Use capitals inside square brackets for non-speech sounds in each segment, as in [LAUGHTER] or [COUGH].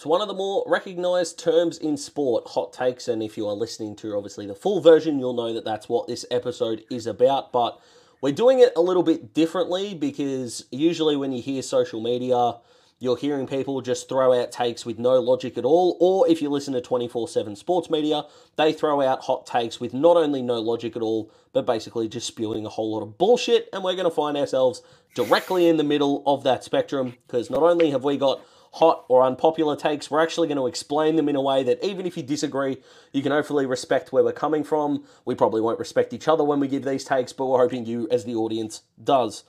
It's one of the more recognised terms in sport, hot takes. And if you are listening to obviously the full version, you'll know that that's what this episode is about. But we're doing it a little bit differently because usually when you hear social media, you're hearing people just throw out takes with no logic at all. Or if you listen to 24 7 sports media, they throw out hot takes with not only no logic at all, but basically just spewing a whole lot of bullshit. And we're going to find ourselves directly in the middle of that spectrum because not only have we got hot or unpopular takes, we're actually going to explain them in a way that even if you disagree, you can hopefully respect where we're coming from. We probably won't respect each other when we give these takes, but we're hoping you, as the audience, does.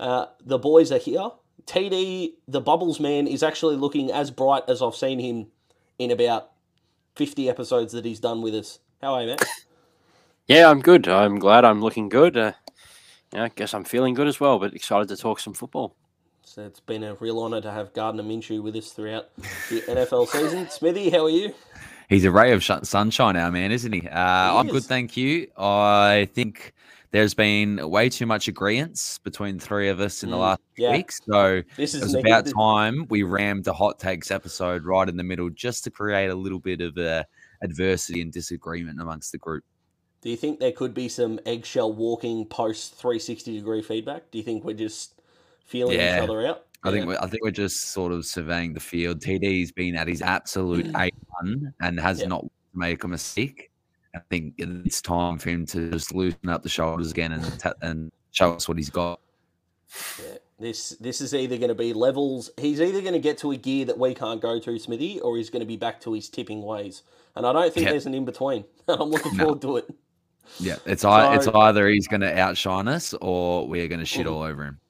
Uh, the boys are here. TD, the Bubbles man, is actually looking as bright as I've seen him in about 50 episodes that he's done with us. How are you, man? Yeah, I'm good. I'm glad I'm looking good. Uh, yeah, I guess I'm feeling good as well, but excited to talk some football. So it's been a real honour to have Gardner Minshew with us throughout the [LAUGHS] NFL season. Smithy, how are you? He's a ray of sunshine, our man, isn't he? Uh, he I'm is. good, thank you. I think there's been way too much agreement between three of us in the mm, last yeah. week. So this is it was about time we rammed the hot takes episode right in the middle just to create a little bit of uh, adversity and disagreement amongst the group. Do you think there could be some eggshell walking post 360 degree feedback? Do you think we're just feeling yeah. each other out. I think we're, I think we're just sort of surveying the field. TD's been at his absolute A one and has yeah. not made a mistake. I think it's time for him to just loosen up the shoulders again and t- and show us what he's got. Yeah, this this is either going to be levels. He's either going to get to a gear that we can't go to, Smithy, or he's going to be back to his tipping ways. And I don't think there's an in between. And [LAUGHS] I'm looking no. forward to it. Yeah, it's so, I, it's either he's going to outshine us or we're going to shit mm-hmm. all over him.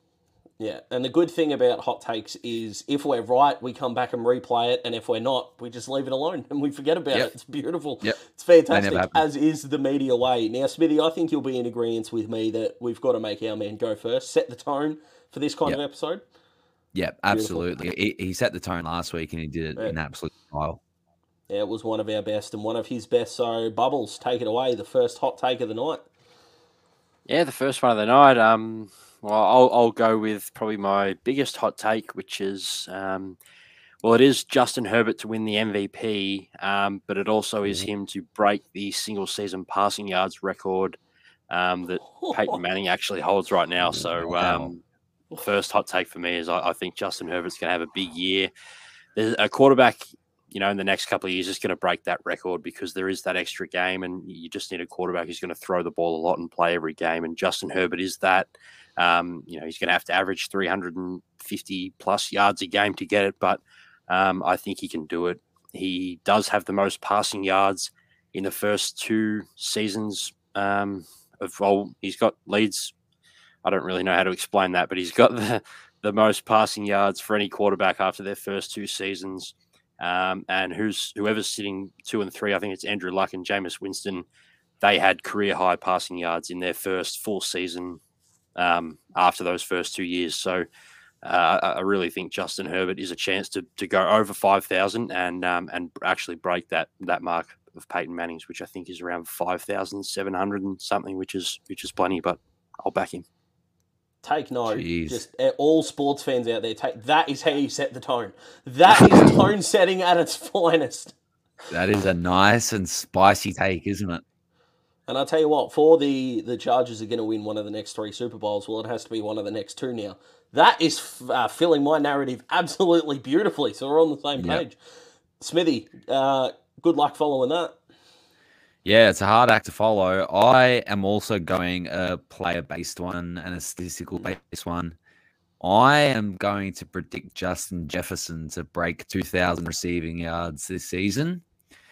Yeah, and the good thing about hot takes is if we're right, we come back and replay it, and if we're not, we just leave it alone [LAUGHS] and we forget about yep. it. It's beautiful. Yep. It's fantastic, as is the media way. Now, Smithy, I think you'll be in agreement with me that we've got to make our man go first, set the tone for this kind yep. of episode. Yeah, absolutely. He, he, set the tone last week and he did it in absolute style. Yeah, it was one of our best and one of his best. So, Bubbles, take it away. The first hot take of the night. Yeah, the first one of the night. Um, well, I'll, I'll go with probably my biggest hot take, which is, um, well, it is Justin Herbert to win the MVP, um, but it also is mm-hmm. him to break the single season passing yards record um, that Peyton [LAUGHS] Manning actually holds right now. So, um, first hot take for me is I, I think Justin Herbert's going to have a big year. There's a quarterback you know, in the next couple of years is going to break that record because there is that extra game, and you just need a quarterback who's going to throw the ball a lot and play every game. And Justin Herbert is that. Um, you know, he's going to have to average 350 plus yards a game to get it, but um, I think he can do it. He does have the most passing yards in the first two seasons um, of well, he's got leads. I don't really know how to explain that, but he's got [LAUGHS] the, the most passing yards for any quarterback after their first two seasons. Um, and who's whoever's sitting two and three, I think it's Andrew Luck and Jameis Winston. They had career high passing yards in their first full season um, after those first two years. So uh, I really think Justin Herbert is a chance to to go over five thousand and um, and actually break that that mark of Peyton Manning's, which I think is around five thousand seven hundred and something, which is which is plenty. But I'll back him. Take note, Jeez. just uh, all sports fans out there. Take that is how you set the tone. That is [LAUGHS] tone setting at its finest. That is a nice and spicy take, isn't it? And I'll tell you what, for the the Chargers are going to win one of the next three Super Bowls, well, it has to be one of the next two now. That is uh, filling my narrative absolutely beautifully. So we're on the same page. Smithy, uh, good luck following that. Yeah, it's a hard act to follow. I am also going a player based one and a statistical based one. I am going to predict Justin Jefferson to break 2,000 receiving yards this season.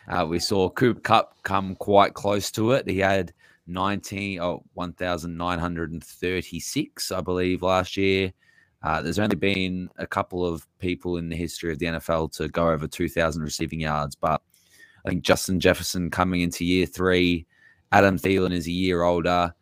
Uh, we saw Cooper Kupp come quite close to it. He had 19 oh, 1,936, I believe, last year. Uh, there's only been a couple of people in the history of the NFL to go over 2,000 receiving yards, but I think Justin Jefferson coming into year three. Adam Thielen is a year older.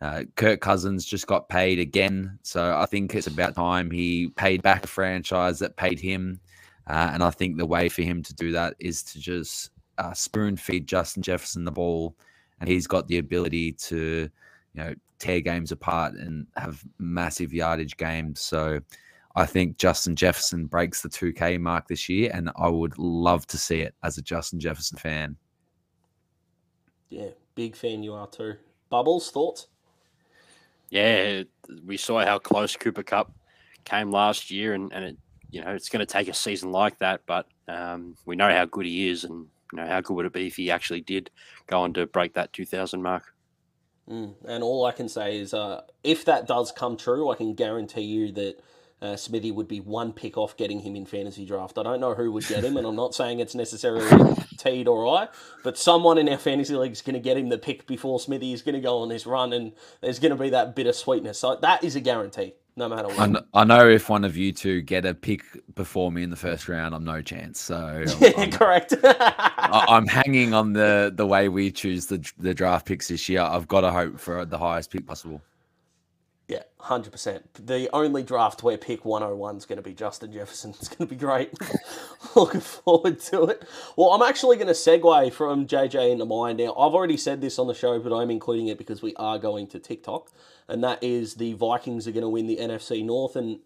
Uh, Kirk Cousins just got paid again. So I think it's about time he paid back a franchise that paid him. Uh, and I think the way for him to do that is to just uh, spoon feed Justin Jefferson the ball. And he's got the ability to, you know, tear games apart and have massive yardage games. So I think Justin Jefferson breaks the 2K mark this year, and I would love to see it as a Justin Jefferson fan. Yeah, big fan you are too. Bubbles, thoughts? Yeah, we saw how close Cooper Kupp came last year, and, and it, you know, it's going to take a season like that, but um, we know how good he is, and you know, how good would it be if he actually did go on to break that 2,000 mark? Mm. And all I can say is, uh, if that does come true, I can guarantee you that uh, Smithy would be one pick off getting him in fantasy draft. I don't know who would get him, and I'm not saying it's necessarily [LAUGHS] Teed or I, but someone in our fantasy league is going to get him the pick before Smithy is going to go on this run, and there's going to be that bit of sweetness. So that is a guarantee, no matter what. I kn- I know if one of you two get a pick before me in the first round, I'm no chance. So I'm, [LAUGHS] I'm, Correct. [LAUGHS] I- I'm hanging on the the way we choose the the draft picks this year. I've got to hope for the highest pick possible. Yeah, hundred percent. The only draft where pick one oh hundred one is going to be Justin Jefferson. It's [LAUGHS] going to be great. [LAUGHS] Looking forward to it. Well, I'm actually going to segue from JJ into mine now. I've already said this on the show, but I'm including it because we are going to TikTok, and that is the Vikings are going to win the NFC North, and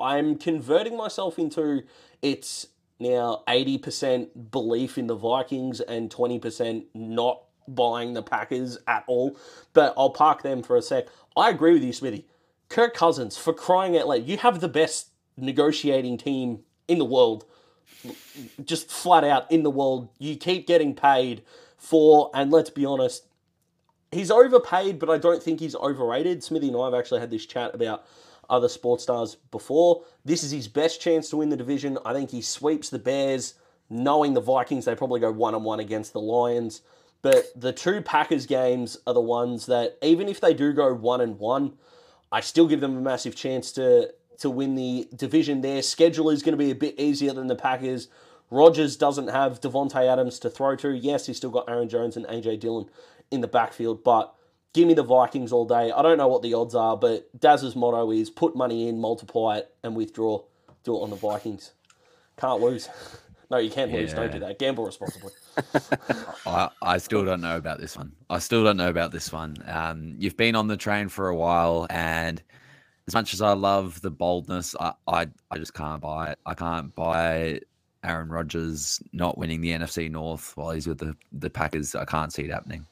I'm converting myself into it's now eighty percent belief in the Vikings and twenty percent not buying the Packers at all. But I'll park them for a sec. I agree with you, Smithy. Kirk Cousins, for crying out loud, you have the best negotiating team in the world. Just flat out in the world. You keep getting paid for, and let's be honest, he's overpaid, but I don't think he's overrated. Smithy and I have actually had this chat about other sports stars before. This is his best chance to win the division. I think he sweeps the Bears, knowing the Vikings, they probably go one on one against the Lions. But the two Packers games are the ones that, even if they do go one and one, I still give them a massive chance to to win the division. Their schedule is going to be a bit easier than the Packers. Rodgers doesn't have Davante Adams to throw to. Yes, he's still got Aaron Jones and AJ Dillon in the backfield, but give me the Vikings all day. I don't know what the odds are, but Daz's motto is put money in, multiply it, and withdraw. Do it on the Vikings. Can't lose. [LAUGHS] No, you can't lose. Don't do that. Gamble responsibly. [LAUGHS] [LAUGHS] I, I still don't know about this one. I still don't know about this one. Um, you've been on the train for a while, and as much as I love the boldness, I, I, I just can't buy it. I can't buy Aaron Rodgers not winning the NFC North while he's with the, the Packers. I can't see it happening.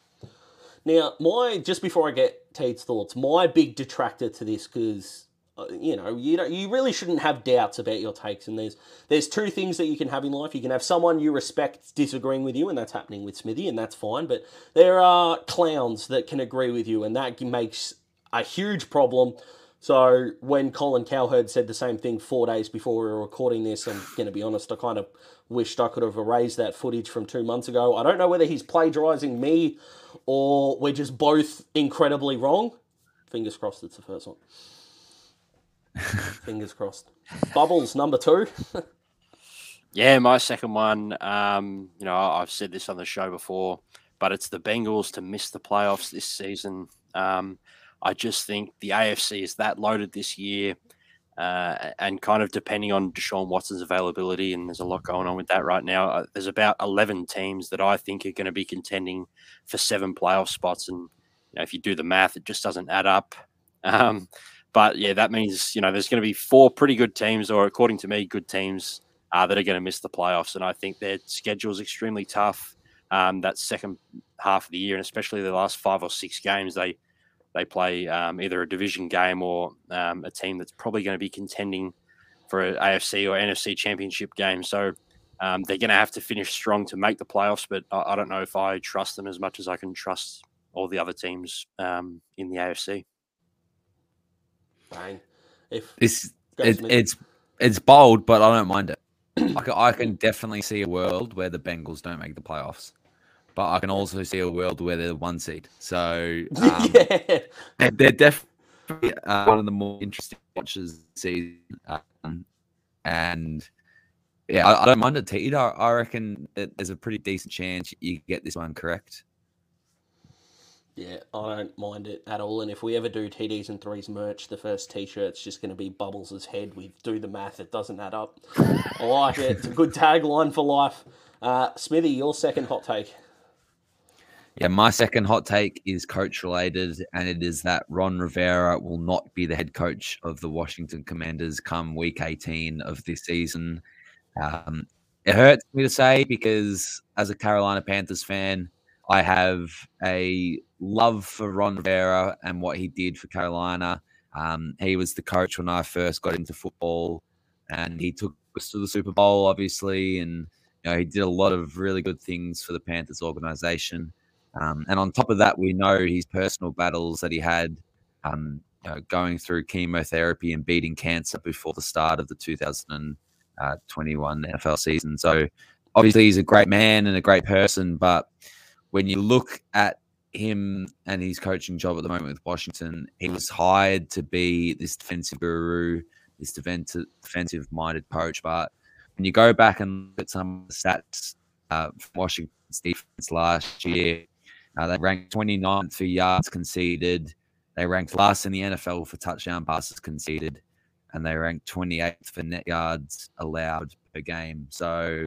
Now, my just before I get Tate's thoughts, my big detractor to this because Uh, you know you don't, you really shouldn't have doubts about your takes. And there's there's two things that you can have in life. You can have someone you respect disagreeing with you, and that's happening with Smithy, and that's fine. But there are clowns that can agree with you, and that makes a huge problem. So when Colin Cowherd said the same thing four days before we were recording this, I'm going to be honest, I kind of wished I could have erased that footage from two months ago. I don't know whether he's plagiarising me or we're just both incredibly wrong. Fingers crossed it's the first one. [LAUGHS] Fingers crossed. Bubbles number two. [LAUGHS] Yeah, my second one. Um, you know, I've said this on the show before, but it's the Bengals to miss the playoffs this season. Um, I just think the AFC is that loaded this year, uh, and kind of depending on Deshaun Watson's availability, and there's a lot going on with that right now. Uh, there's about 11 teams that I think are going to be contending for seven playoff spots, and you know, if you do the math, it just doesn't add up. [LAUGHS] Um, but yeah, that means you know there's going to be four pretty good teams, or according to me, good teams uh, that are going to miss the playoffs. And I think their schedule is extremely tough. Um, that second half of the year, and especially the last five or six games, they they play um, either a division game or um, a team that's probably going to be contending for an AFC or NFC championship game. So um, they're going to have to finish strong to make the playoffs. But I, I don't know if I trust them as much as I can trust all the other teams um, in the AFC. Bang. If This it, it's it's bold, but I don't mind it. I can, I can definitely see a world where the Bengals don't make the playoffs, but I can also see a world where they're one seed. So [LAUGHS] um, yeah, they're, definitely uh, one of the more interesting watches season. Um, and yeah, I, I don't mind it, Teed. I, I reckon there's a pretty decent chance you get this one correct. Yeah, I don't mind it at all. And if we ever do TDs and threes merch, the first T-shirt's just going to be Bubbles' head. We do the math; it doesn't add up. I like it. It's a good tagline for life. Uh, Smithy, your second hot take. Yeah, my second hot take is coach related, and it is that Ron Rivera will not be the head coach of the Washington Commanders come week 18 of this season. Um, it hurts me to say because as a Carolina Panthers fan, I have a love for Ron Rivera and what he did for Carolina. Um, he was the coach when I first got into football, and he took us to the Super Bowl, obviously, and you know, he did a lot of really good things for the Panthers organization. Um, and on top of that, we know his personal battles that he had um, you know, going through chemotherapy and beating cancer before the start of the 2021 NFL season. So obviously, he's a great man and a great person. But when you look at him and his coaching job at the moment with Washington, he was hired to be this defensive guru, this defensive minded coach. But when you go back and look at some of the stats uh, from Washington's defense last year, uh, they ranked 29th for yards conceded. They ranked last in the NFL for touchdown passes conceded, and they ranked 28th for net yards allowed per game. So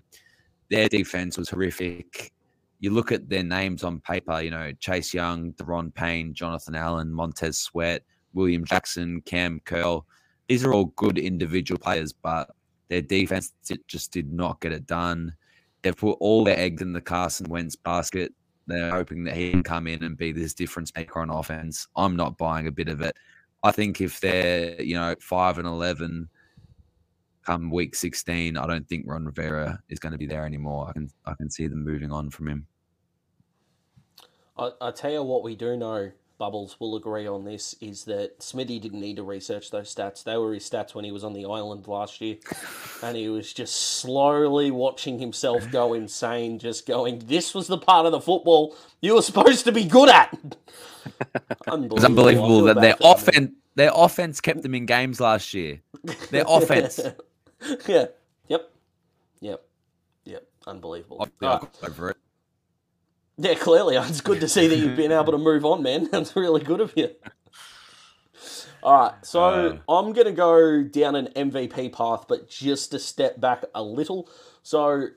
their defense was horrific. You look at their names on paper, you know, Chase Young, Daron Payne, Jonathan Allen, Montez Sweat, William Jackson, Cam Curl. These are all good individual players, but their defense just did not get it done. They've put all their eggs in the Carson Wentz basket. They're hoping that he can come in and be this difference maker on offense. I'm not buying a bit of it. I think if they're, you know, five and eleven come week sixteen, I don't think Ron Rivera is going to be there anymore. I can I can see them moving on from him. I, I tell you what we do know Bubbles will agree on this is that Smithy didn't need to research those stats. They were his stats when he was on the island last year. And he was just slowly watching himself go insane, just going, This was the part of the football you were supposed to be good at. unbelievable. [LAUGHS] It's unbelievable that their offense their offense kept them in games last year. Their [LAUGHS] offense. yeah. Yep. Yep. Yep. Unbelievable. Over it. Yeah, clearly. [LAUGHS] It's good to see that you've been able [LAUGHS] to move on, man. [LAUGHS] That's really good of you. All right, so uh, I'm going to go down an MVP path, but just to step back a little. So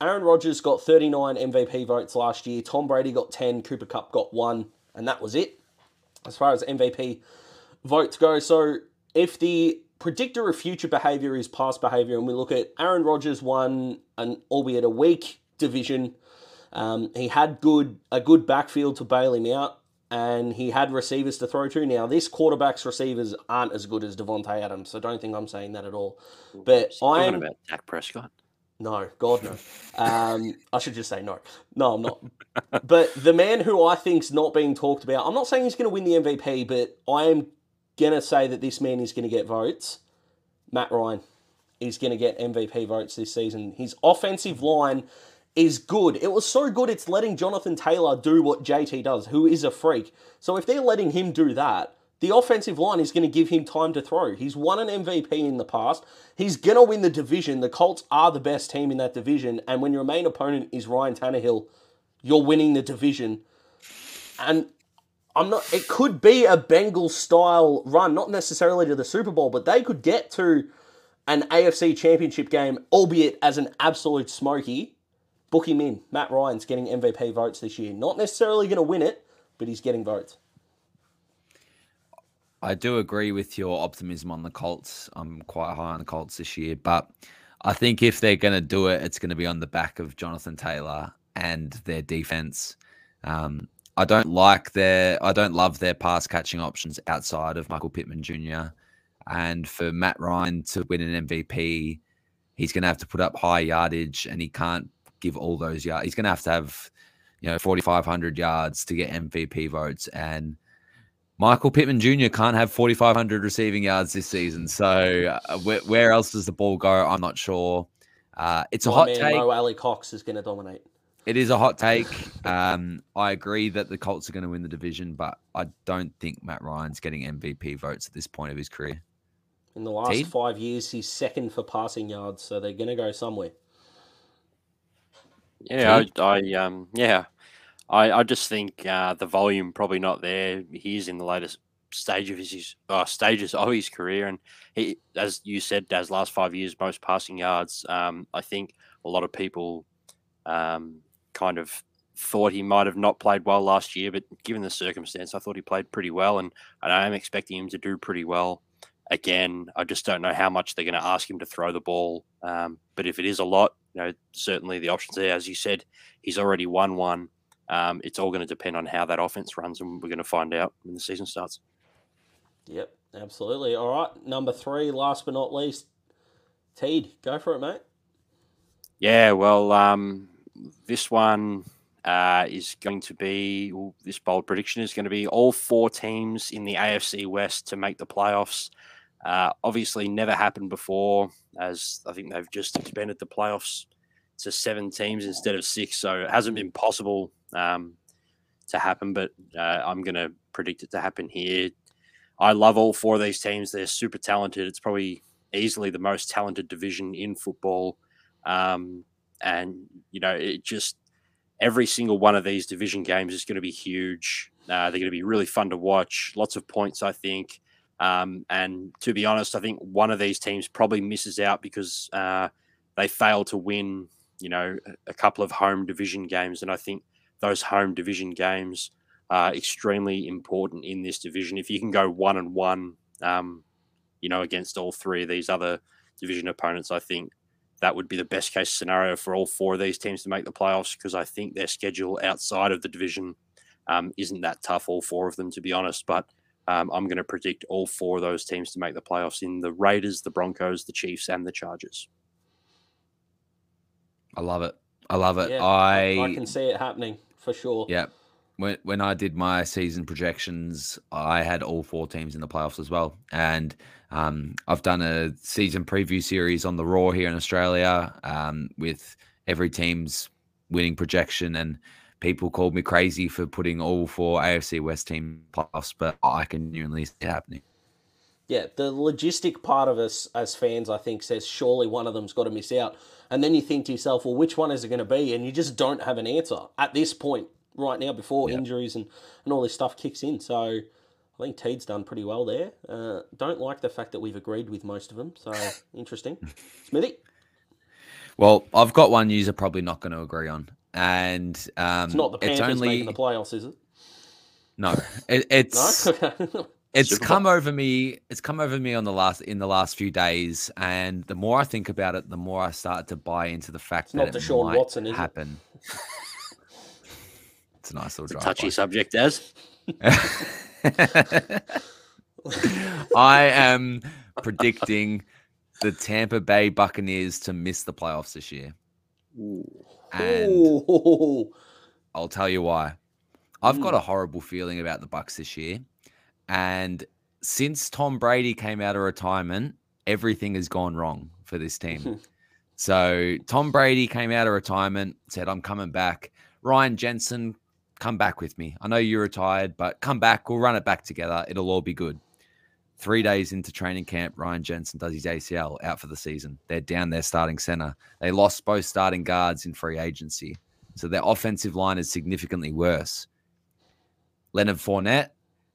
Aaron Rodgers got 39 MVP votes last year. Tom Brady got 10. Cooper Kupp got one, and that was it as far as MVP votes go. So if the predictor of future behavior is past behavior, and we look at Aaron Rodgers won an albeit a weak division um, he had good a good backfield to bail him out, and he had receivers to throw to. Now, this quarterback's receivers aren't as good as Davante Adams, so don't think I'm saying that at all. But I'm about Dak Prescott. No, God no. Um, I should just say no. No, I'm not. [LAUGHS] but the man who I think's not being talked about, I'm not saying he's going to win the MVP, but I am going to say that this man is going to get votes. Matt Ryan is going to get MVP votes this season. His offensive line is good. It was so good it's letting Jonathan Taylor do what JT does, who is a freak. So if they're letting him do that, the offensive line is going to give him time to throw. He's won an MVP in the past. He's going to win the division. The Colts are the best team in that division. And when your main opponent is Ryan Tannehill, you're winning the division. And I'm not, it could be a Bengals style run, not necessarily to the Super Bowl, but they could get to an AFC championship game, albeit as an absolute smoky, book him in. Matt Ryan's getting MVP votes this year. Not necessarily going to win it, but he's getting votes. I do agree with your optimism on the Colts. I'm quite high on the Colts this year, but I think if they're going to do it, it's going to be on the back of Jonathan Taylor and their defense. Um, I don't like their, I don't love their pass catching options outside of Michael Pittman Jr. And for Matt Ryan to win an MVP, he's going to have to put up high yardage, and he can't give all those yards. He's going to have to have, you know, 4,500 yards to get MVP votes. And Michael Pittman Jr. can't have 4,500 receiving yards this season. So uh, where, where, else does the ball go? I'm not sure. Uh, it's a hot man, take. Mo Alie-Cox is going to dominate. It is a hot [LAUGHS] take. Um, I agree that the Colts are going to win the division, but I don't think Matt Ryan's getting MVP votes at this point of his career. In the last five years, he's second for passing yards, so they're going to go somewhere. Yeah, I, I um, yeah, I, I just think uh, the volume probably not there. He's in the latest stage of his uh, stages of his career, and he, as you said, Daz, last five years most passing yards. Um, I think a lot of people um, kind of thought he might have not played well last year, but given the circumstance, I thought he played pretty well, and, and I am expecting him to do pretty well again. I just don't know how much they're going to ask him to throw the ball. Um, but if it is a lot, you know, certainly the options there. As you said, he's already won one. Um, it's all going to depend on how that offense runs, and we're going to find out when the season starts. Yep, absolutely. All right, number three, last but not least, Teed, go for it, mate. Yeah, well, um, this one uh, is going to be well, this bold prediction is going to be all four teams in the AFC West to make the playoffs. Uh, obviously, never happened before, as I think they've just expanded the playoffs to seven teams instead of six. So it hasn't been possible um, to happen, but uh, I'm going to predict it to happen here. I love all four of these teams. They're super talented. It's probably easily the most talented division in football. Um, and, you know, it just every single one of these division games is going to be huge. Uh, they're going to be really fun to watch. Lots of points, I think. Um, and to be honest, I think one of these teams probably misses out because uh, they fail to win, you know, a couple of home division games. And I think those home division games are extremely important in this division. If you can go one and one, um, you know, against all three of these other division opponents, I think that would be the best case scenario for all four of these teams to make the playoffs because I think their schedule outside of the division um, isn't that tough, all four of them, to be honest. But um, I'm going to predict all four of those teams to make the playoffs in the Raiders, the Broncos, the Chiefs, and the Chargers. I love it. I love it. Yeah, I I can see it happening for sure. yeah. When when I did my season projections, I had all four teams in the playoffs as well, and um, I've done a season preview series on the Roar here in Australia um, with every team's winning projection and people called me crazy for putting all four AFC West team playoffs, but I can genuinely see it happening. Yeah, the logistic part of us as fans, I think, says surely one of them's got to miss out. And then you think to yourself, well, which one is it going to be? And you just don't have an answer at this point right now before Yeah. injuries and, and all this stuff kicks in. So I think Teed's done pretty well there. Uh, don't like the fact that we've agreed with most of them. So [LAUGHS] interesting. Smithy, Well, I've got one user probably not going to agree on, and um, it's not the Panthers only making the playoffs, is it? no, it, it's No? [LAUGHS] it's Super come over me it's come over me on the last in the last few days. And the more i think about it the more i start to buy into the fact not that it Deshaun might Watson, is it? happen. It's a nice little It's a drive touchy subject, as [LAUGHS] i am predicting the tampa bay buccaneers to miss the playoffs this year and Ooh. I'll tell you why. I've got Mm. a horrible feeling about the Bucks this year. And since Tom Brady came out of retirement, everything has gone wrong for this team. [LAUGHS] so Tom Brady came out of retirement, said, I'm coming back. Ryan Jensen, come back with me. I know you're retired, but come back. We'll run it back together. It'll all be good. Three days into training camp, Ryan Jensen does his ACL out for the season. They're down their starting center. They lost both starting guards in free agency. So their offensive line is significantly worse. Leonard Fournette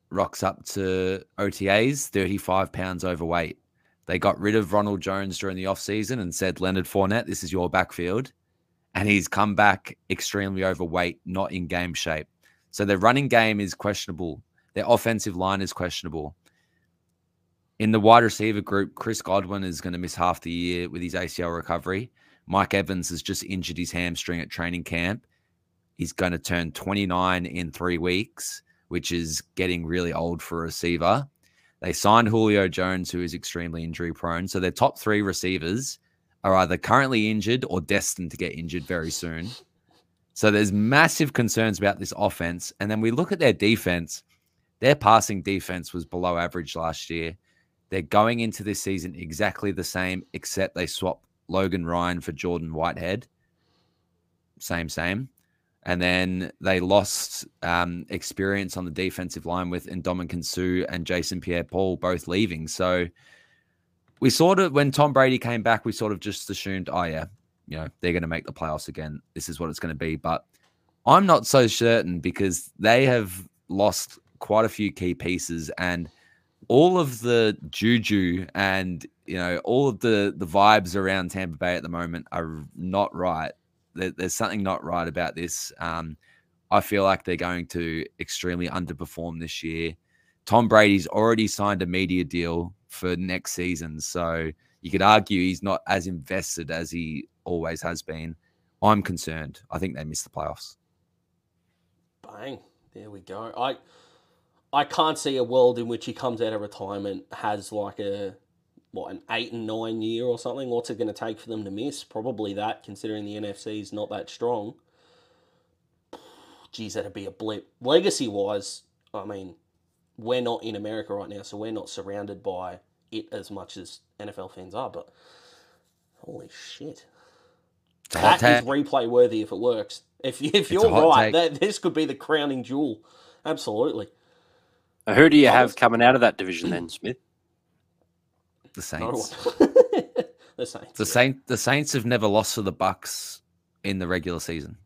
rocks up to OTAs, 35 pounds overweight. They got rid of Ronald Jones during the offseason and said, Leonard Fournette, this is your backfield. And he's come back extremely overweight, not in game shape. So their running game is questionable. Their offensive line is questionable. In the wide receiver group, Chris Godwin is going to miss half the year with his ACL recovery. Mike Evans has just injured his hamstring at training camp. He's going to turn 29 in three weeks, which is getting really old for a receiver. They signed Julio Jones, who is extremely injury prone. So their top three receivers are either currently injured or destined to get injured very soon. So there's massive concerns about this offense. And then we look at their defense. Their passing defense was below average last year. They're going into this season exactly the same, except they swap Logan Ryan for Jordan Whitehead. Same, same. And then they lost um, experience on the defensive line with Ndamukong Suh and Jason Pierre Paul both leaving. So we sort of, when Tom Brady came back, we sort of just assumed, oh, yeah, you know, they're going to make the playoffs again. This is what it's going to be. But I'm not so certain because they have lost quite a few key pieces and all of the juju and you know all of the the vibes around Tampa Bay at the moment are not right. There, there's something not right about this. Um, I feel like they're going to extremely underperform this year. Tom Brady's already signed a media deal for next season, so you could argue he's not as invested as he always has been. I'm concerned. I think they missed the playoffs. Bang. There we go. I I can't see a world in which he comes out of retirement has like a what an eight and nine year or something. What's it going to take for them to miss? Probably that, considering the NFC is not that strong. Geez, that'd be a blip. Legacy wise, I mean, we're not in America right now, so we're not surrounded by it as much as NFL fans are. But holy shit, It's a hot that is replay worthy if it works. If if you're right, that this could be the crowning jewel. Absolutely. Now, Who do you have coming out of that division then, Smith? The Saints. [LAUGHS] the Saints. The Saint the Saints have never lost to the Bucks in the regular season.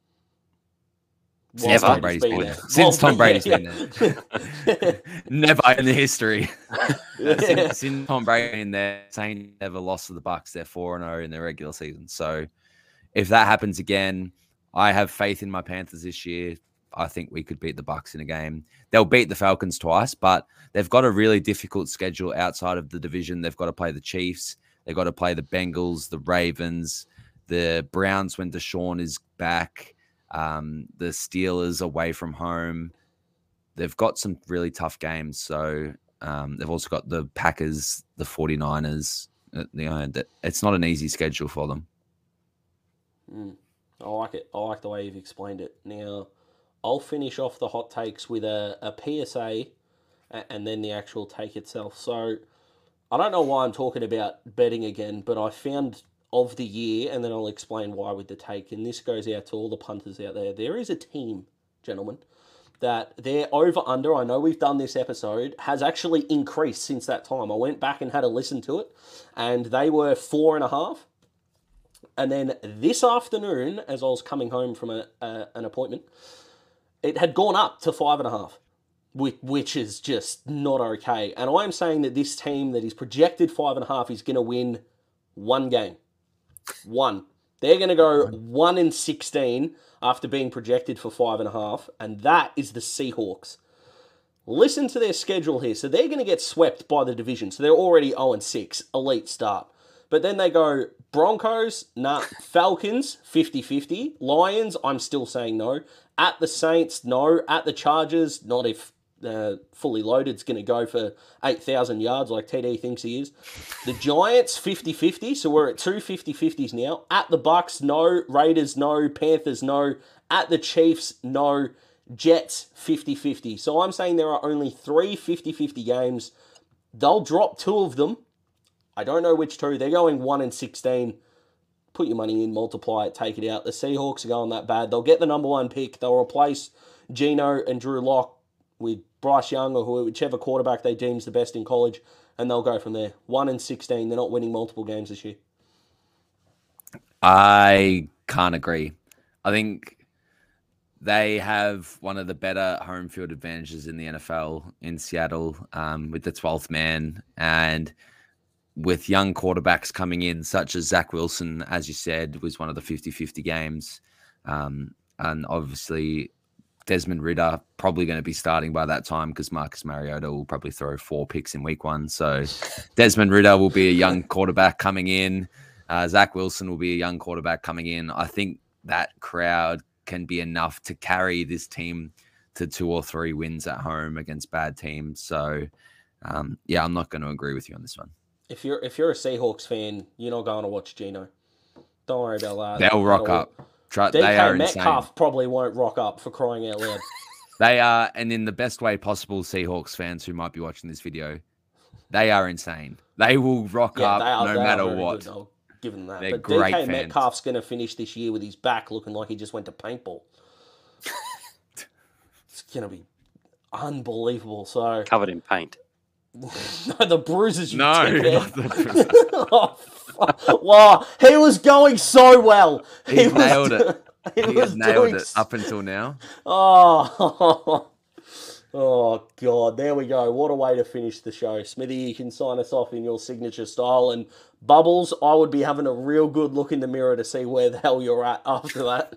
While Never. Tom Brady's Brady's been been there. there. Since Tom Brady's yeah, been yeah. [LAUGHS] never in the history. [LAUGHS] Since, since Tom Brady in there, Saints never lost to the Bucks. They're four and zero in their regular season. So if that happens again, I have faith in my Panthers this year. I think we could beat the Bucks in a game. They'll beat the Falcons twice, but they've got a really difficult schedule outside of the division. They've got to play the Chiefs. They've got to play the Bengals, the Ravens, the Browns when Deshaun is back, um, the Steelers away from home. They've got some really tough games. So um, they've also got the Packers, the 49ers. uh, it's not an easy schedule for them. Mm, I like it. I like the way you've explained it. Now, I'll finish off the hot takes with a, a PSA and then the actual take itself. So, I don't know why I'm talking about betting again, but I found of the year, and then I'll explain why with the take. And this goes out to all the punters out there. There is a team, gentlemen, that their over under, I know we've done this episode, has actually increased since that time. I went back and had a listen to it, and they were four and a half. And then this afternoon, as I was coming home from a, a, an appointment, it had gone up to five and a half, which, which is just not okay. And I'm saying that this team that is projected five and a half is going to win one game. One. They're going to go one in 16 after being projected for five and a half, and that is the Seahawks. Listen to their schedule here. So they're going to get swept by the division. So they're already 0 and 6, elite start. But then they go Broncos, nah. Falcons, 50 50. Lions, I'm still saying no. At the Saints, no. At the Chargers, not if uh, fully loaded's going to go for 8,000 yards like TD thinks he is. The Giants, 50 50. So we're at two 50 50s now. At the Bucks, no. Raiders, no. Panthers, no. At the Chiefs, no. Jets, 50 50. So I'm saying there are only three 50 50 games. They'll drop two of them. I don't know which two. They're going 1 and 16. Put your money in, multiply it, take it out. The Seahawks are going that bad. They'll get the number one pick. They'll replace Geno and Drew Lock with Bryce Young or who- whichever quarterback they deem's the best in college, and they'll go from there. 1 and 16. They're not winning multiple games this year. I can't agree. I think they have one of the better home field advantages in the NFL in Seattle um, with the 12th man and with young quarterbacks coming in, such as Zach Wilson, as you said, was one of the 50 50 games. Um, and obviously, Desmond Ridder probably going to be starting by that time because Marcus Mariota will probably throw four picks in week one. So Desmond Ridder will be a young [LAUGHS] quarterback coming in. Uh, Zach Wilson will be a young quarterback coming in. I think that crowd can be enough to carry this team to two or three wins at home against bad teams. So, um, yeah, I'm not going to agree with you on this one. If you're if you're a Seahawks fan, you're not going to watch Geno. Don't worry about that. They'll rock up. Try, they are DK insane. Metcalf probably won't rock up for crying out loud. [LAUGHS] They are, and in the best way possible, Seahawks fans who might be watching this video, they are insane. They will rock Yeah, up are, no matter what. Good. I'll give them that. They're but great DK fans. Metcalf's going to finish this year with his back looking like he just went to paintball. [LAUGHS] it's going to be unbelievable. So Covered in paint. [LAUGHS] no, the bruises you No, not the bruises. [LAUGHS] oh, fuck. wow, he was going so well. He was nailed do- it. [LAUGHS] He, He was nailed doing it up until now. Oh, oh God! There we go. What a way to finish the show, Smithy. You can sign us off in your signature style. And Bubbles, I would be having a real good look in the mirror to see where the hell you're at after that.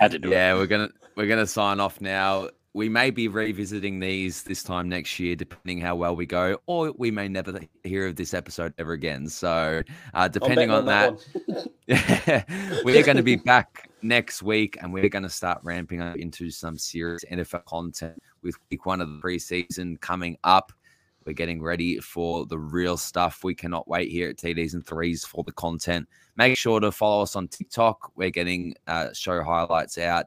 Had to do it. Yeah, we're gonna we're going to sign off now. We may be revisiting these this time next year, depending how well we go, or we may never hear of this episode ever again. So, uh, depending on, that, that [LAUGHS] we're going to be [LAUGHS] back next week, and we're going to start ramping up into some serious NFL content with week one of the preseason coming up. We're getting ready for the real stuff. We cannot wait here at TDs and threes for the content. Make sure to follow us on TikTok. We're getting uh, show highlights out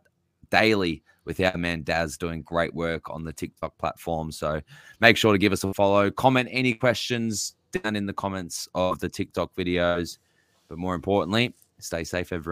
daily with our man Daz doing great work on the TikTok platform. So make sure to give us a follow. Comment any questions down in the comments of the TikTok videos. But more importantly, stay safe, everyone.